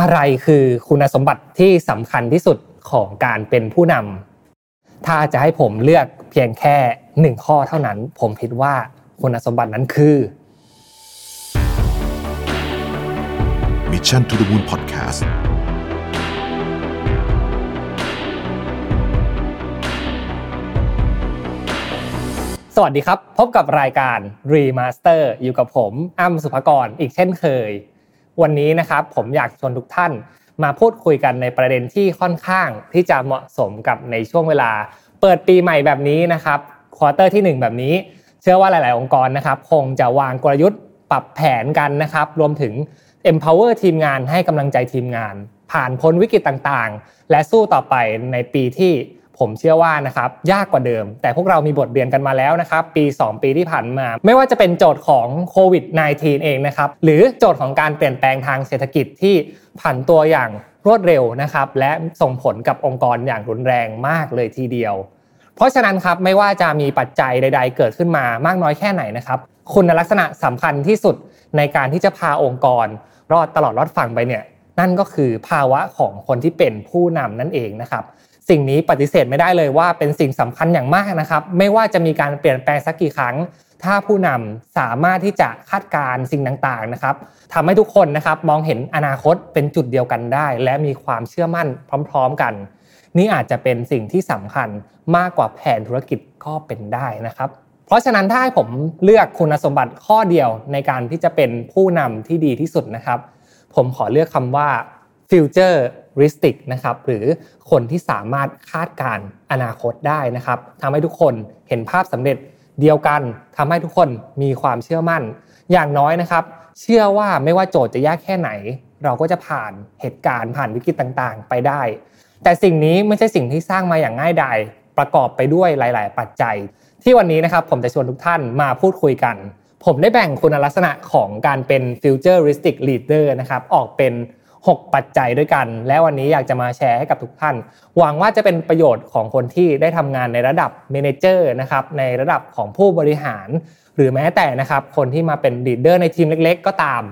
อะไรคือคุณสมบัติที่สำคัญที่สุดของการเป็นผู้นำถ้าจะให้ผมเลือกเพียงแค่หนึ่งข้อเท่านั้น ผมคิดว่าคุณสมบัตินั้นคือ Mission to the Moon Podcast สวัสดีครับ พบกับรายการ Remaster อยู่กับผมอ้ำสุภกรอีกเช่นเคย วันนี้นะครับผมอยากชวนทุกท่านมาพูดคุยกันในประเด็นที่ค่อนข้างที่จะเหมาะสมกับในช่วงเวลา เปิดปีใหม่แบบนี้นะครับ quarter ที่ 1 แบบนี้ เชื่อว่าหลาย ๆ องค์กรนะครับคงจะวางกลยุทธ์ปรับแผนกันนะครับ รวมถึง empower ทีมงานให้กำลังใจทีมงาน ผ่านพ้นวิกฤตต่าง ๆ และสู้ต่อไปในปีที่ ผมเชื่อว่านะครับยากกว่าเดิม แต่พวกเรามีบทเรียนกันมาแล้วนะครับปี 2 ปีที่ผ่านมา ไม่ว่าจะเป็นโจทย์ของโควิด -19 เองนะครับหรือโจทย์ของการเปลี่ยนแปลงทางเศรษฐกิจที่ผันตัวอย่างรวดเร็วนะครับและส่งผลกับองค์กรอย่างรุนแรงมากเลยทีเดียว เพราะฉะนั้นครับไม่ว่าจะมีปัจจัยใด ๆ เกิดขึ้นมามากน้อยแค่ไหนนะครับคุณลักษณะสำคัญที่สุดในการที่จะพาองค์กร รอดตลอดรอดฝั่งไปเนี่ยนั่นก็คือภาวะของคนที่เป็นผู้นำนั่นเองนะครับ สิ่งนี้ปฏิเสธไม่ได้เลยว่าเป็นสิ่งสำคัญอย่างมากนะครับ ไม่ว่าจะมีการเปลี่ยนแปลงสักกี่ครั้ง ถ้าผู้นำสามารถที่จะคาดการสิ่งต่างๆนะครับทำให้ทุกคนนะครับมองเห็นอนาคตเป็นจุดเดียวกันได้ และมีความเชื่อมั่นพร้อม ๆ กัน นี่อาจจะเป็นสิ่งที่สำคัญมากกว่าแผนธุรกิจก็เป็นได้นะครับ เพราะฉะนั้นถ้าให้ผมเลือกคุณสมบัติข้อเดียวในการที่จะเป็นผู้นำที่ดีที่สุดนะครับ ผมขอเลือกคำว่า future ristic นะครับหรือคนที่สามารถคาดการอนาคตได้นะครับทำให้ทุกคนเห็นภาพสำเร็จเดียวกันทำให้ทุกคนมีความเชื่อมั่น อย่างน้อยนะครับ เชื่อว่าไม่ว่าโจทย์จะยากแค่ไหน เราก็จะผ่านเหตุการณ์ผ่านวิกฤตต่างๆ ไปได้ แต่สิ่งนี้ไม่ใช่สิ่งที่สร้างมาอย่างง่ายดายประกอบไปด้วยหลาย ๆ ปัจจัย ที่วันนี้นะครับผมจะชวนทุกท่านมาพูดคุยกัน ผมได้แบ่งคุณลักษณะของการเป็น futuristic leader นะครับออกเป็น 6 ปัจจัยด้วยกัน และวันนี้อยากจะมาแชร์ให้กับทุกท่าน หวังว่าจะเป็นประโยชน์ของคนที่ได้ทำงานในระดับ manager นะครับในระดับของผู้บริหาร หรือแม้แต่นะครับคนที่มาเป็น leader ในทีมเล็ก ๆ ก็ตาม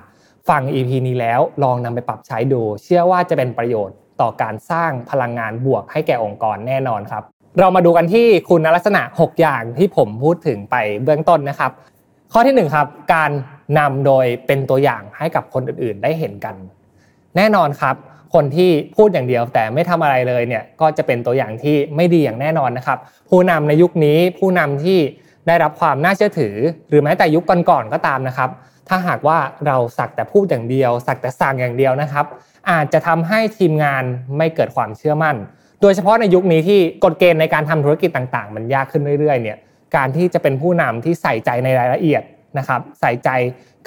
ฟัง EP นี้แล้วลองนำไปปรับใช้ดู เชื่อว่าจะเป็นประโยชน์ต่อการสร้างพลังงานบวกให้แก่องค์กรแน่นอนครับ เรามาดูกันที่คุณลักษณะ 6 อย่างที่ผมพูดถึงไปเบื้องต้นนะครับ ข้อที่1ครับการนำโดยเป็นตัวอย่างให้กับคนอื่นๆ ได้เห็นกัน แน่นอนครับ คนที่พูดอย่างเดียวแต่ไม่ทำอะไรเลยเนี่ยก็จะเป็นตัวอย่างที่ไม่ดีอย่างแน่นอนนะครับ ผู้นำในยุคนี้ผู้นำที่ได้รับความน่าเชื่อถือ หรือแม้แต่ยุคก่อนๆก็ตามนะครับ ถ้าหากว่าเราสักแต่พูดอย่างเดียว สักแต่สั่งอย่างเดียวนะครับ อาจจะทำให้ทีมงานไม่เกิดความเชื่อมั่น โดยเฉพาะในยุคนี้ที่กฎเกณฑ์ในการทำธุรกิจต่างๆ มันยากขึ้นเรื่อยๆเนี่ยการที่จะเป็นผู้นำที่ใส่ใจในรายละเอียดนะครับ ใส่ใจ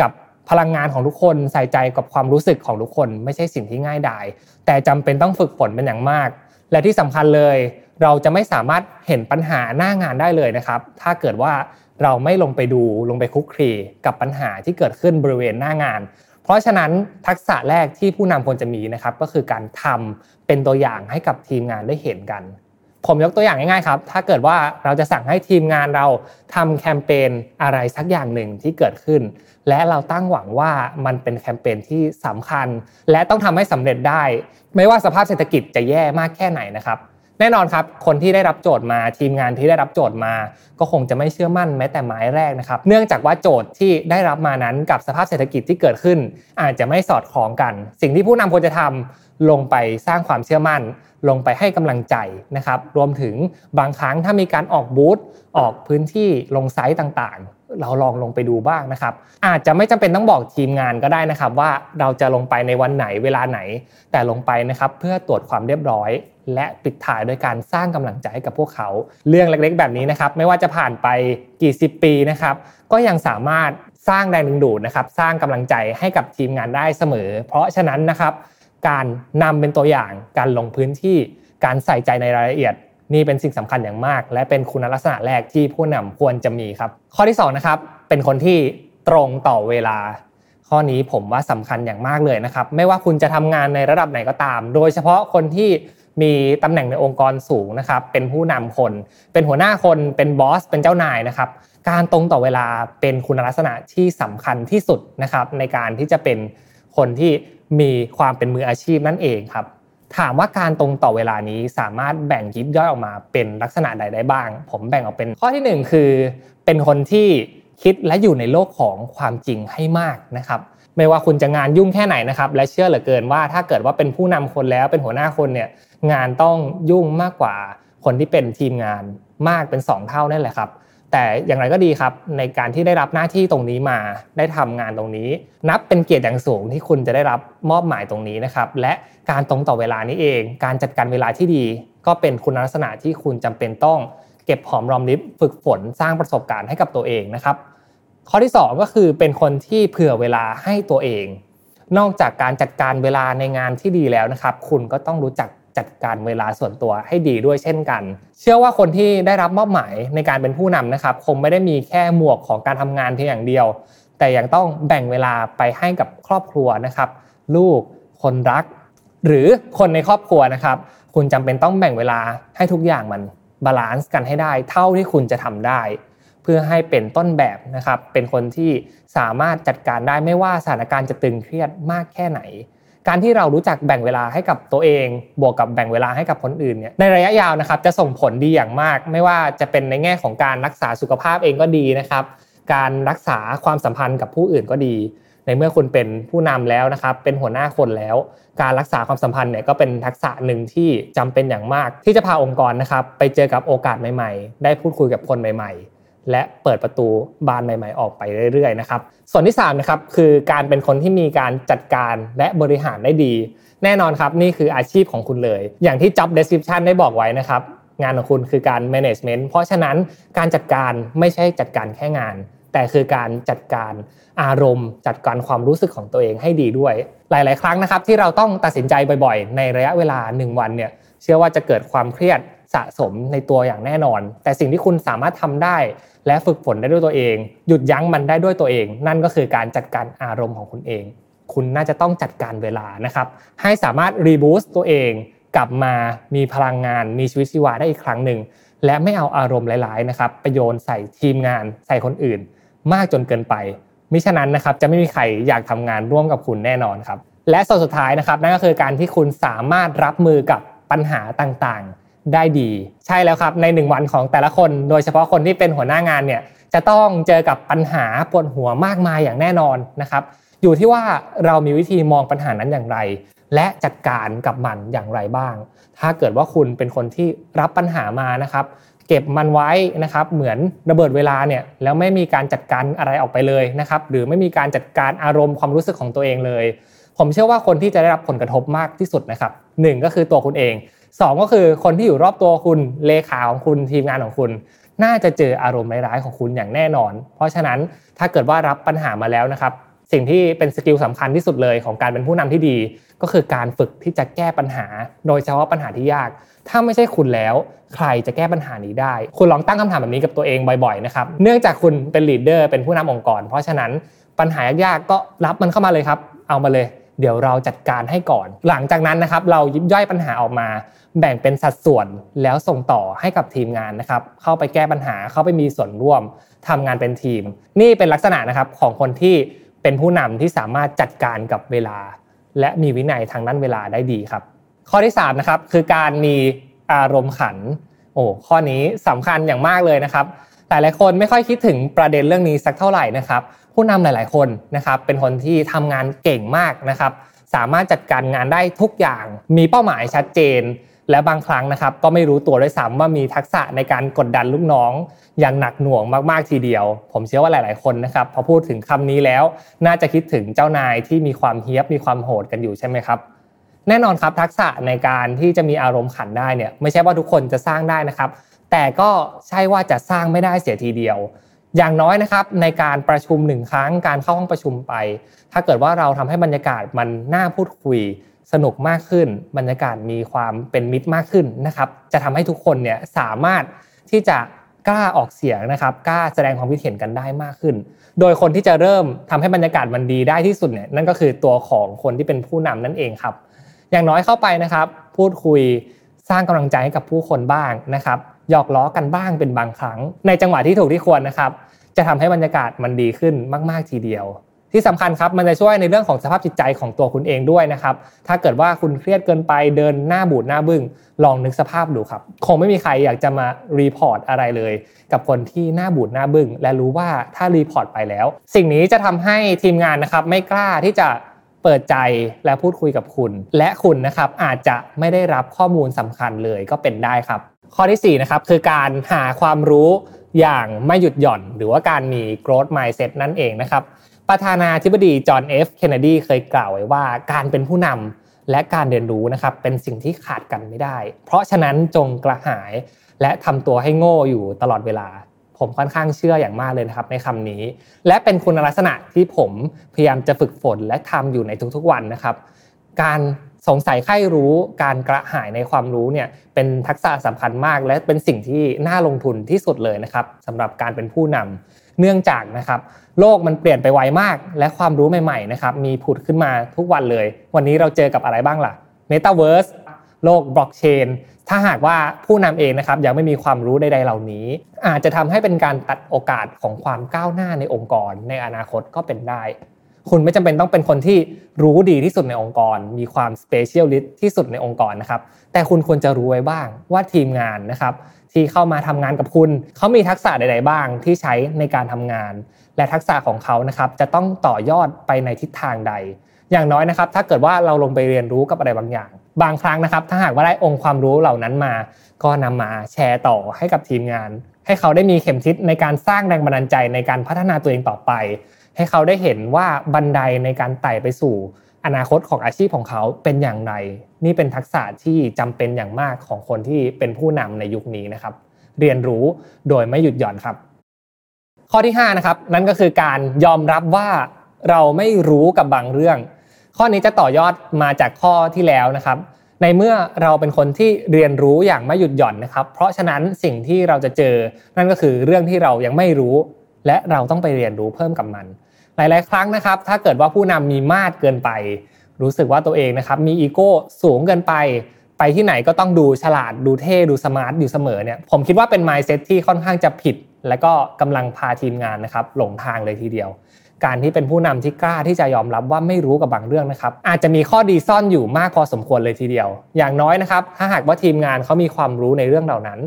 กับ พลังงานของทุกคนใส่ใจกับความรู้สึกของทุกคน ไม่ใช่สิ่งที่ง่ายดายแต่จำเป็นต้องฝึกฝนเป็นอย่างมาก และที่สำคัญเลย เราจะไม่สามารถเห็นปัญหาหน้างานได้เลยนะครับ ถ้าเกิดว่าเราไม่ลงไปดูลงไปคุกคีกับปัญหาที่เกิดขึ้นบริเวณหน้างาน เพราะฉะนั้นทักษะแรกที่ผู้นำควรจะมีนะครับ ก็คือการทำเป็นตัวอย่างให้กับทีมงานได้เห็นกัน ผมยกตัวอย่างง่ายๆครับ ถ้าเกิดว่าเราจะสั่งให้ทีมงานเราทำแคมเปญอะไรสักอย่างหนึ่งที่เกิดขึ้น และเราตั้งหวังว่ามันเป็นแคมเปญที่สำคัญ และต้องทำให้สำเร็จได้ ไม่ว่าสภาพเศรษฐกิจจะแย่มากแค่ไหนนะครับ แน่นอนครับ คนที่ได้รับโจทย์มาทีมงานที่ได้รับโจทย์มา ก็คงจะไม่เชื่อมั่นแม้แต่หมายแรกนะครับ เนื่องจากว่าโจทย์ที่ได้รับมานั้นกับสภาพเศรษฐกิจที่เกิดขึ้น อาจจะไม่สอดคล้องกัน สิ่งที่ผู้นำควรจะทำ ลงไปสร้างความเชื่อมั่น ลงไปให้กำลังใจนะครับ รวมถึงบางครั้งถ้ามีการออกบูธออกพื้นที่ลงไซต์ต่างๆ เราลองลงไปดูบ้างนะครับ อาจจะไม่จำเป็นต้องบอกทีมงานก็ได้นะครับ ว่าเราจะลงไปในวันไหนเวลาไหน แต่ลงไปนะครับเพื่อตรวจความเรียบร้อย และปิดถ่ายโดยการสร้างกำลังใจให้กับพวกเขา เรื่องเล็กๆ แบบนี้นะครับ ไม่ว่าจะผ่านไปกี่สิบปีนะครับ ก็ยังสามารถสร้างแรงดึงดูดนะครับ สร้างกำลังใจให้กับทีมงานได้เสมอ เพราะฉะนั้นนะครับ การนำเป็นตัวอย่างการลงพื้นที่การใส่ใจในรายละเอียด นี่เป็นสิ่งสำคัญอย่างมาก และเป็นคุณลักษณะแรกที่ผู้นำควรจะมีครับ ข้อที่2นะครับเป็นคนที่ตรงต่อเวลา ข้อนี้ผมว่าสำคัญอย่างมากเลยนะครับ ไม่ว่าคุณจะทำงานในระดับไหนก็ตาม โดยเฉพาะคนที่มีตำแหน่งในองค์กรสูงนะครับ เป็นผู้นำคน เป็นหัวหน้าคน เป็นบอส เป็นเจ้านายนะครับ การตรงต่อเวลาเป็นคุณลักษณะที่สำคัญที่สุดนะครับ ในการที่จะเป็นคนที่ มีความเป็นมืออาชีพนั่นเองครับ ถามว่าการตรงต่อเวลานี้สามารถแบ่งยิบย่อยออกมาเป็นลักษณะใดได้บ้าง ผมแบ่งออกเป็นข้อที่ 1 คือ เป็นคนที่คิดและอยู่ในโลกของความจริงให้มากนะครับไม่ว่าคุณจะงานยุ่งแค่ไหนนะครับ และเชื่อเหลือเกินว่าถ้าเกิดว่าเป็นผู้นำคนแล้วเป็นหัวหน้าคนเนี่ยงานต้องยุ่งมากกว่าคนที่เป็นทีมงานมากเป็น 2 เท่านั่นแหละครับ แต่อย่างไรก็ดีครับ ในการที่ได้รับหน้าที่ตรงนี้มาได้ทำงานตรงนี้ นับเป็นเกียรติอย่างสูงที่คุณจะได้รับมอบหมายตรงนี้นะครับ และการตรงต่อเวลานี้เอง การจัดการเวลาที่ดี ก็เป็นคุณลักษณะที่คุณจำเป็นต้อง เก็บหอมรอมริบฝึกฝนสร้างประสบการณ์ให้กับตัวเองนะครับ ข้อที่ 2 ก็คือเป็นคนที่เผื่อเวลาให้ตัวเอง นอกจากการจัดการเวลาในงานที่ดีแล้วนะครับ คุณก็ต้องรู้จัก จัดการเวลาส่วนตัวให้ดีด้วยเช่นกัน เชื่อว่าคนที่ได้รับมอบหมายในการเป็นผู้นำนะครับ คงไม่ได้มีแค่หมวกของการทำงานเพียงอย่างเดียว แต่ยังต้องแบ่งเวลาไปให้กับครอบครัวนะครับ ลูกคนรัก หรือคนในครอบครัวนะครับ คุณจำเป็นต้องแบ่งเวลาให้ทุกอย่างมัน balance กันให้ได้ เท่าที่คุณจะทำได้ เพื่อให้เป็นต้นแบบนะครับ เป็นคนที่สามารถจัดการได้ไม่ว่าสถานการณ์จะตึงเครียดมากแค่ไหน การที่เรารู้จักแบ่งเวลาให้กับตัวเอง บวกกับแบ่งเวลาให้กับคนอื่นเนี่ยในระยะยาวนะครับจะส่งผลดีอย่างมาก ไม่ว่าจะเป็นในแง่ของการรักษาสุขภาพเองก็ดีนะครับ การรักษาความสัมพันธ์กับผู้อื่นก็ดี ในเมื่อคุณเป็นผู้นำแล้วนะครับ เป็นหัวหน้าคนแล้ว การรักษาความสัมพันธ์เนี่ยก็เป็นทักษะหนึ่งที่จำเป็นอย่างมาก ที่จะพาองค์กรนะครับไปเจอกับโอกาสใหม่ ๆ ได้พูดคุยกับคนใหม่ ๆ และเปิดประตูบานใหม่ ๆ ออกไปเรื่อยๆนะครับส่วนที่3นะครับคือการเป็นคนที่มีการจัดการและบริหารได้ดี แน่นอนครับนี่คืออาชีพของคุณเลย อย่างที่ job description ได้บอกไว้นะครับงานของคุณคือการ management เพราะฉะนั้นการจัดการไม่ใช่จัดการแค่งาน แต่คือการจัดการอารมณ์ จัดการความรู้สึกของตัวเองให้ดีด้วย หลาย ๆ ครั้งนะครับที่เราต้องตัดสินใจบ่อยๆ ในระยะเวลา 1 วันเนี่ยเชื่อว่าจะเกิดความเครียดสะสมในตัวอย่างแน่นอน แต่สิ่งที่คุณสามารถทำได้ และฝึกฝนได้ด้วยตัวเอง หยุดยั้งมันได้ด้วยตัวเอง นั่นก็คือการจัดการอารมณ์ของคุณเอง คุณน่าจะต้องจัดการเวลานะครับ ให้สามารถรีบูสต์ตัวเอง กลับมามีพลังงาน มีชีวิตชีวาได้อีกครั้งหนึ่ง และไม่เอาอารมณ์หลาย ๆ นะครับไปโยนใส่ทีมงาน ใส่คนอื่น มากจนเกินไป มิฉะนั้นนะครับจะไม่มีใครอยากทำงานร่วมกับคุณแน่นอนครับ และส่วนสุดท้ายนะครับนั่นก็คือการที่คุณสามารถรับมือกับปัญหาต่างๆ ได้ดี ใช่แล้วครับในหนึ่งวันของแต่ละคน โดยเฉพาะคนที่เป็นหัวหน้างานเนี่ยจะต้องเจอกับปัญหาปวดหัวมากมายอย่างแน่นอนนะครับอยู่ที่ว่าเรามีวิธีมองปัญหานั้นอย่างไร และจัดการกับมันอย่างไรบ้าง ถ้าเกิดว่าคุณเป็นคนที่รับปัญหามานะครับ เก็บมันไว้นะครับ เหมือนระเบิดเวลาเนี่ยแล้วไม่มีการจัดการอะไรออกไปเลยนะครับ หรือไม่มีการจัดการอารมณ์ความรู้สึกของตัวเองเลย ผมเชื่อว่าคนที่จะได้รับผลกระทบมากที่สุดนะครับหนึ่งก็คือตัวคุณเอง 2 ก็คือคนที่อยู่รอบตัวคุณเลขาของคุณทีมงานของคุณ น่าจะเจออารมณ์ร้ายๆของคุณอย่างแน่นอน เพราะฉะนั้นถ้าเกิดว่ารับปัญหามาแล้วนะครับสิ่งที่เป็น skill สำคัญที่สุดเลยของการเป็นผู้นำที่ดี ก็คือการฝึกที่จะแก้ปัญหา โดยเฉพาะปัญหาที่ยาก ถ้าไม่ใช่คุณแล้ว ใครจะแก้ปัญหานี้ได้ คุณลองตั้งคำถามแบบนี้กับตัวเองบ่อยๆนะครับเนื่องจากคุณเป็น leader เป็นผู้นำองค์กร เพราะฉะนั้นปัญหายากๆก็รับมันเข้ามาเลยครับ เอามาเลย เดี๋ยวเราจัดการให้ก่อน หลังจากนั้นนะครับเรายิบย่อยปัญหาออกมา แบ่งเป็นสัดส่วนแล้วส่งต่อให้กับทีมงานนะครับเข้าไปแก้ปัญหาเข้าไปมีส่วนร่วมทำงานเป็นทีม นี่เป็นลักษณะนะครับของคนที่เป็นผู้นำที่สามารถจัดการกับเวลา และมีวินัยทางด้านเวลาได้ดีครับ ข้อที่3นะครับคือการมีอารมณ์ขันโอ้ข้อนี้สำคัญอย่างมากเลยนะครับแต่หลายคนไม่ค่อยคิดถึงประเด็นเรื่องนี้สักเท่าไหร่นะครับ ผู้นำหลาย ๆ คนนะครับเป็นคนที่ทำงานเก่งมากนะครับ สามารถจัดการงานได้ทุกอย่าง มีเป้าหมายชัดเจน และบางครั้งนะครับก็ไม่รู้ตัวด้วยซ้ำว่ามีทักษะในการกดดันลูกน้อง อย่างหนักหน่วงมากๆทีเดียว ผมเชื่อว่าหลาย ๆ คนนะครับพอพูดถึงคำนี้แล้ว น่าจะคิดถึงเจ้านายที่มีความเฮี้ยบมีความโหดกันอยู่ใช่ไหมครับแน่นอนครับทักษะในการที่จะมีอารมณ์ขันได้เนี่ยไม่ใช่ว่าทุกคนจะสร้างได้นะครับ แต่ก็ใช่ว่าจะสร้างไม่ได้เสียทีเดียว อย่างน้อยนะครับในการประชุมหนึ่งครั้งการเข้าห้องประชุมไป ถ้าเกิดว่าเราทำให้บรรยากาศมันน่าพูดคุย สนุกมากขึ้น บรรยากาศมีความเป็นมิตรมากขึ้นนะครับ จะทำให้ทุกคนเนี่ยสามารถที่จะกล้าออกเสียงนะครับกล้าแสดงความคิดเห็นกันได้มากขึ้น โดยคนที่จะเริ่มทำให้บรรยากาศมันดีได้ที่สุดเนี่ยนั่นก็คือตัวของคนที่เป็นผู้นำนั่นเองครับ อย่างน้อยเข้าไปนะครับ พูดคุยสร้างกำลังใจให้กับผู้คนบ้างนะครับหยอกล้อกันบ้างเป็นบางครั้ง ในจังหวะที่ถูกที่ควรนะครับ จะทำให้บรรยากาศมันดีขึ้นมาก ๆ ทีเดียว ที่สำคัญครับมันจะช่วยในเรื่องของสภาพจิตใจของตัวคุณเองด้วยนะครับ ถ้าเกิดว่าคุณเครียดเกินไปเดินหน้าบูดหน้าบึ้งลองนึกสภาพดูครับ คงไม่มีใครอยากจะมา report อะไรเลย กับคนที่หน้าบูดหน้าบึ้งและรู้ว่าถ้า report ไปแล้ว สิ่งนี้จะทำให้ทีมงานนะครับไม่กล้าที่จะเปิดใจและพูดคุยกับคุณ และคุณนะครับอาจจะไม่ได้รับข้อมูลสำคัญเลยก็เป็นได้ครับ ข้อที่4นะครับคือการหาความรู้อย่างไม่หยุดหย่อน หรือว่าการมี growth mindset นั่นเองนะครับ ประธานาธิบดีจอห์นเอฟเคนเนดีเคยกล่าวไว้ว่าการเป็นผู้นำและการเรียนรู้นะครับเป็นสิ่งที่ขาดกันไม่ได้ เพราะฉะนั้นจงกระหายและทำตัวให้โง่อยู่ตลอดเวลา ผมค่อนข้างเชื่ออย่างมากเลยนะครับในคำนี้ และเป็นคุณลักษณะที่ผมพยายามจะฝึกฝนและทำอยู่ในทุกๆวันนะครับ การสงสัยใครรู้การกระหายในความรู้เนี่ยเป็นทักษะสำคัญมาก และเป็นสิ่งที่น่าลงทุนที่สุดเลยนะครับสำหรับการเป็นผู้นำ เนื่องจากนะครับโลกมันเปลี่ยนไปไวมาก และความรู้ใหม่ๆนะครับมีผุดขึ้นมาทุกวันเลย วันนี้เราเจอกับอะไรบ้างล่ะ Metaverse โลกบล็อกเชนถ้าหากว่าผู้นำเองนะครับยังไม่มีความรู้ใดๆเหล่านี้ อาจจะทำให้เป็นการตัดโอกาสของความก้าวหน้าในองค์กร ในอนาคตก็เป็นได้ คุณไม่จำเป็นต้องเป็นคนที่รู้ดีที่สุดในองค์กร มีความ specialist ที่สุดในองค์กรนะครับแต่คุณควรจะรู้ไว้บ้างว่าทีมงานนะครับ ที่เข้ามาทำงานกับคุณ เขามีทักษะใดๆบ้างที่ใช้ในการทำงาน และทักษะของเขานะครับจะต้องต่อยอดไปในทิศทางใด อย่างน้อยนะครับ ถ้าเกิดว่าเราลงไปเรียนรู้กับอะไรบางอย่าง บางครั้งนะครับ ถ้าหากว่าได้องค์ความรู้เหล่านั้นมา ก็นำมาแชร์ต่อให้กับทีมงาน ให้เขาได้มีเข็มทิศในการสร้างแรงบันดาลใจในการพัฒนาตัวเองต่อไป ให้เขาได้เห็นว่าบันไดในการไต่ไปสู่ อนาคตของอาชีพของเขาเป็นอย่างไร นี่เป็นทักษะที่จำเป็นอย่างมากของคนที่เป็นผู้นำในยุคนี้นะครับ เรียนรู้โดยไม่หยุดหย่อนครับ ข้อที่5นะครับนั่นก็คือการยอมรับว่าเราไม่รู้กับบางเรื่อง ข้อนี้จะต่อยอดมาจากข้อที่แล้วนะครับ ในเมื่อเราเป็นคนที่เรียนรู้อย่างไม่หยุดหย่อนนะครับ เพราะฉะนั้นสิ่งที่เราจะเจอ นั่นก็คือเรื่องที่เรายังไม่รู้ และเราต้องไปเรียนรู้เพิ่มกับมัน หลาย ๆ ครั้งนะครับ ถ้าเกิดว่าผู้นำมีมาดเกินไป รู้สึกว่าตัวเองนะครับมีอีโก้สูงเกินไป ไปที่ไหนก็ต้องดูฉลาดดูเท่ดู smart อยู่เสมอเนี่ยผมคิดว่าเป็น mindset ที่ค่อนข้างจะผิด และก็กำลังพาทีมงานนะครับหลงทางเลยทีเดียว การที่เป็นผู้นำที่กล้าที่จะยอมรับว่าไม่รู้กับบางเรื่องนะครับ อาจจะมีข้อดีซ่อนอยู่มากพอสมควรเลยทีเดียว อย่างน้อยนะครับถ้าหากว่าทีมงานเขามีความรู้ในเรื่องเหล่านั้น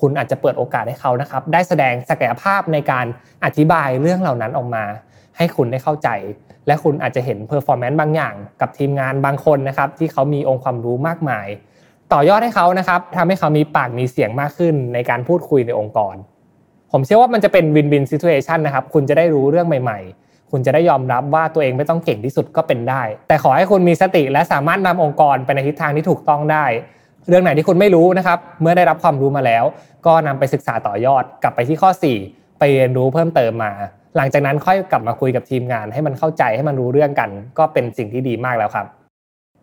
คุณอาจจะเปิดโอกาสให้เขานะครับได้แสดงศักยภาพในการอธิบายเรื่องเหล่านั้นออกมา ให้คุณได้เข้าใจ และคุณอาจจะเห็น performance บางอย่าง กับทีมงานบางคนนะครับที่เขามีองค์ความรู้มากมาย ต่อยอดให้เขานะครับทำให้เขามีปากมีเสียงมากขึ้นในการพูดคุยในองค์กร ผมเชื่อว่ามันจะเป็นวินวินซิทูเอชันนะครับคุณจะได้รู้เรื่องใหม่ ๆคุณจะได้ยอมรับว่าตัวเองไม่ต้องเก่งที่สุดก็เป็นได้ แต่ขอให้คุณมีสติและสามารถนำองค์กรไปในทิศทางที่ถูกต้องได้ เรื่องไหนที่คุณไม่รู้นะครับ เมื่อได้รับความรู้มาแล้ว ก็นำไปศึกษาต่อยอดกลับไปที่ข้อ 4 ไปเรียนรู้เพิ่มเติมมา หลังจากนั้นค่อยกลับมาคุยกับทีมงานให้มันเข้าใจให้มันรู้เรื่องกัน ก็เป็นสิ่งที่ดีมากแล้วครับ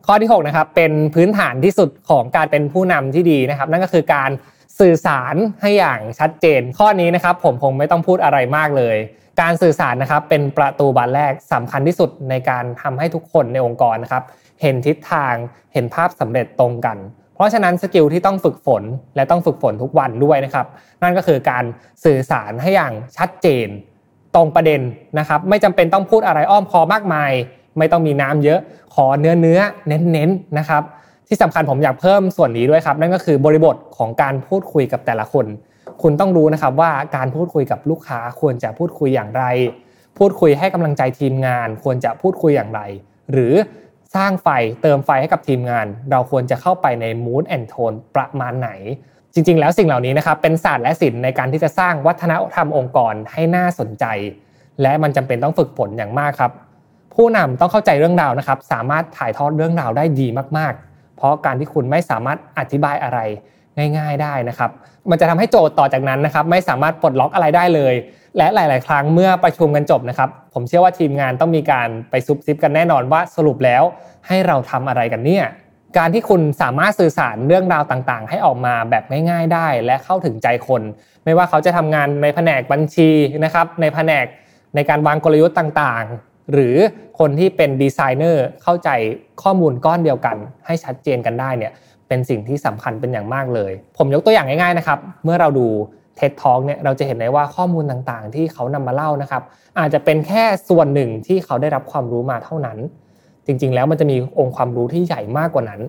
ข้อที่6นะครับเป็นพื้นฐานที่สุดของการเป็นผู้นำที่ดีนะครับ นั่นก็คือการสื่อสารให้อย่างชัดเจน ข้อนี้นะครับผมคงไม่ต้องพูดอะไรมากเลย การสื่อสารนะครับเป็นประตูบานแรกสำคัญที่สุดในการทำให้ทุกคนในองค์กรนะครับเห็นทิศทางเห็นภาพสำเร็จตรงกัน เพราะฉะนั้นสกิลที่ต้องฝึกฝนและต้องฝึกฝนทุกวันด้วยนะครับ นั่นก็คือการสื่อสารให้อย่างชัดเจน ตรงประเด็นนะครับไม่จำเป็นต้องพูดอะไรอ้อมคอมากมาย ไม่ต้องมีน้ำเยอะขอเนื้อเนื้อเน้นๆนะครับที่สำคัญผมอยากเพิ่มส่วนนี้ด้วยครับ นั่นก็คือบริบทของการพูดคุยกับแต่ละคน คุณต้องรู้นะครับว่าการพูดคุยกับลูกค้าควรจะพูดคุยอย่างไร พูดคุยให้กำลังใจทีมงาน ควรจะพูดคุยอย่างไร หรือสร้างไฟเติมไฟให้กับทีมงาน เราควรจะเข้าไปใน mood and tone ประมาณไหน จริง ๆ แล้วสิ่งเหล่านี้นะครับเป็นศาสตร์และศิลป์ในการที่จะสร้างวัฒนธรรมองค์กรให้น่าสนใจ และมันจำเป็นต้องฝึกฝนอย่างมากครับ ผู้นำต้องเข้าใจเรื่องราวนะครับ สามารถถ่ายทอดเรื่องราวได้ดีมากๆ เพราะการที่คุณไม่สามารถอธิบายอะไรง่าย ๆ ได้นะครับ มันจะทำให้โจทย์ต่อจากนั้นนะครับ ไม่สามารถปลดล็อกอะไรได้เลย และหลาย ๆ ครั้งเมื่อประชุมกันจบนะครับ ผมเชื่อว่าทีมงานต้องมีการไปซุบซิบกันแน่นอนว่าสรุปแล้วให้เราทำอะไรกันเนี่ย การที่คุณสามารถสื่อสารเรื่องราวต่างๆ ให้ออกมาแบบง่าย ๆ ได้ และเข้าถึงใจคน ไม่ว่าเขาจะทำงานในแผนกบัญชีนะครับ ในแผนกในการวางกลยุทธ์ต่างๆ หรือคนที่เป็นดีไซเนอร์เข้าใจข้อมูลก้อนเดียวกัน ให้ชัดเจนกันได้เนี่ยเป็นสิ่งที่สำคัญเป็นอย่างมากเลย ผมยกตัวอย่างง่ายๆนะครับ เมื่อเราดูเท็ดทองเนี่ยเราจะเห็นได้ว่าข้อมูลต่างๆ ที่เขานำมาเล่านะครับ อาจจะเป็นแค่ส่วนหนึ่งที่เขาได้รับความรู้มาเท่านั้น จริง ๆ แล้วมันจะมีองค์ความรู้ที่ใหญ่มากกว่านั้น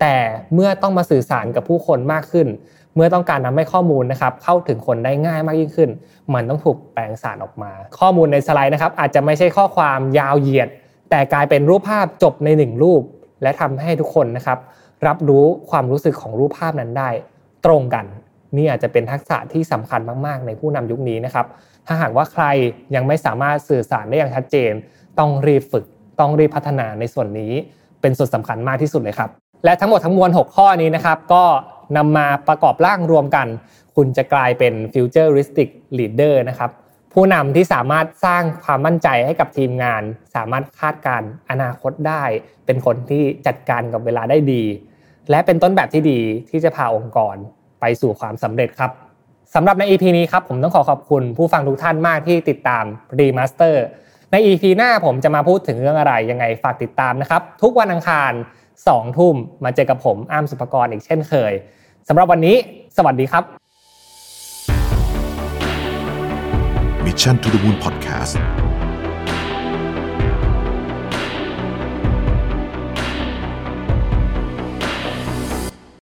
แต่เมื่อต้องมาสื่อสารกับผู้คนมากขึ้น เมื่อต้องการทาให้ข้อมูลนะครับเข้าถึงคนได้ง่ายมากยิ่งขึ้น มันต้องถูกแปลงสารออกมา ข้อมูลในสไลด์นะครับอาจจะไม่ใช่ข้อความยาวเหยียด แต่กลายเป็นรูปภาพจบในหนึ่งรูป และทำให้ทุกคนนะครับรับรู้ความรู้สึกของรูปภาพนั้นได้ ตรงกันนี่อาจจะเป็นทักษะที่สำคัญมากๆ ในผู้นำยุคนี้นะครับ ถ้าหากว่าใครยังไม่สามารถสื่อสารได้อย่างชัดเจน ต้องรีบฝึก ต้องรีบพัฒนาในส่วนนี้เป็นส่วนสำคัญมากที่สุดเลยครับ และทั้งหมดทั้งมวล 6 ข้อนี้นะครับ ก็นำมาประกอบร่างรวมกัน คุณจะกลายเป็น futuristic leader นะครับผู้นำที่สามารถสร้างความมั่นใจให้กับทีมงาน สามารถคาดการอนาคตได้ เป็นคนที่จัดการกับเวลาได้ดี และเป็นต้นแบบที่ดีที่จะพาองค์กรไปสู่ความสำเร็จครับสำหรับใน EP นี้ครับผมต้องขอขอบคุณผู้ฟังทุกท่านมากที่ติดตาม Remaster ใน EP หน้าผมจะมาพูดถึงเรื่องอะไรยังไงฝากติดตามนะครับ ทุกวันอังคาร2ทุ่มมาเจอกับผมอ้ามสุภกรอีกเช่นเคยสำหรับวันนี้ สวัสดีครับ Mission to the Moon Podcast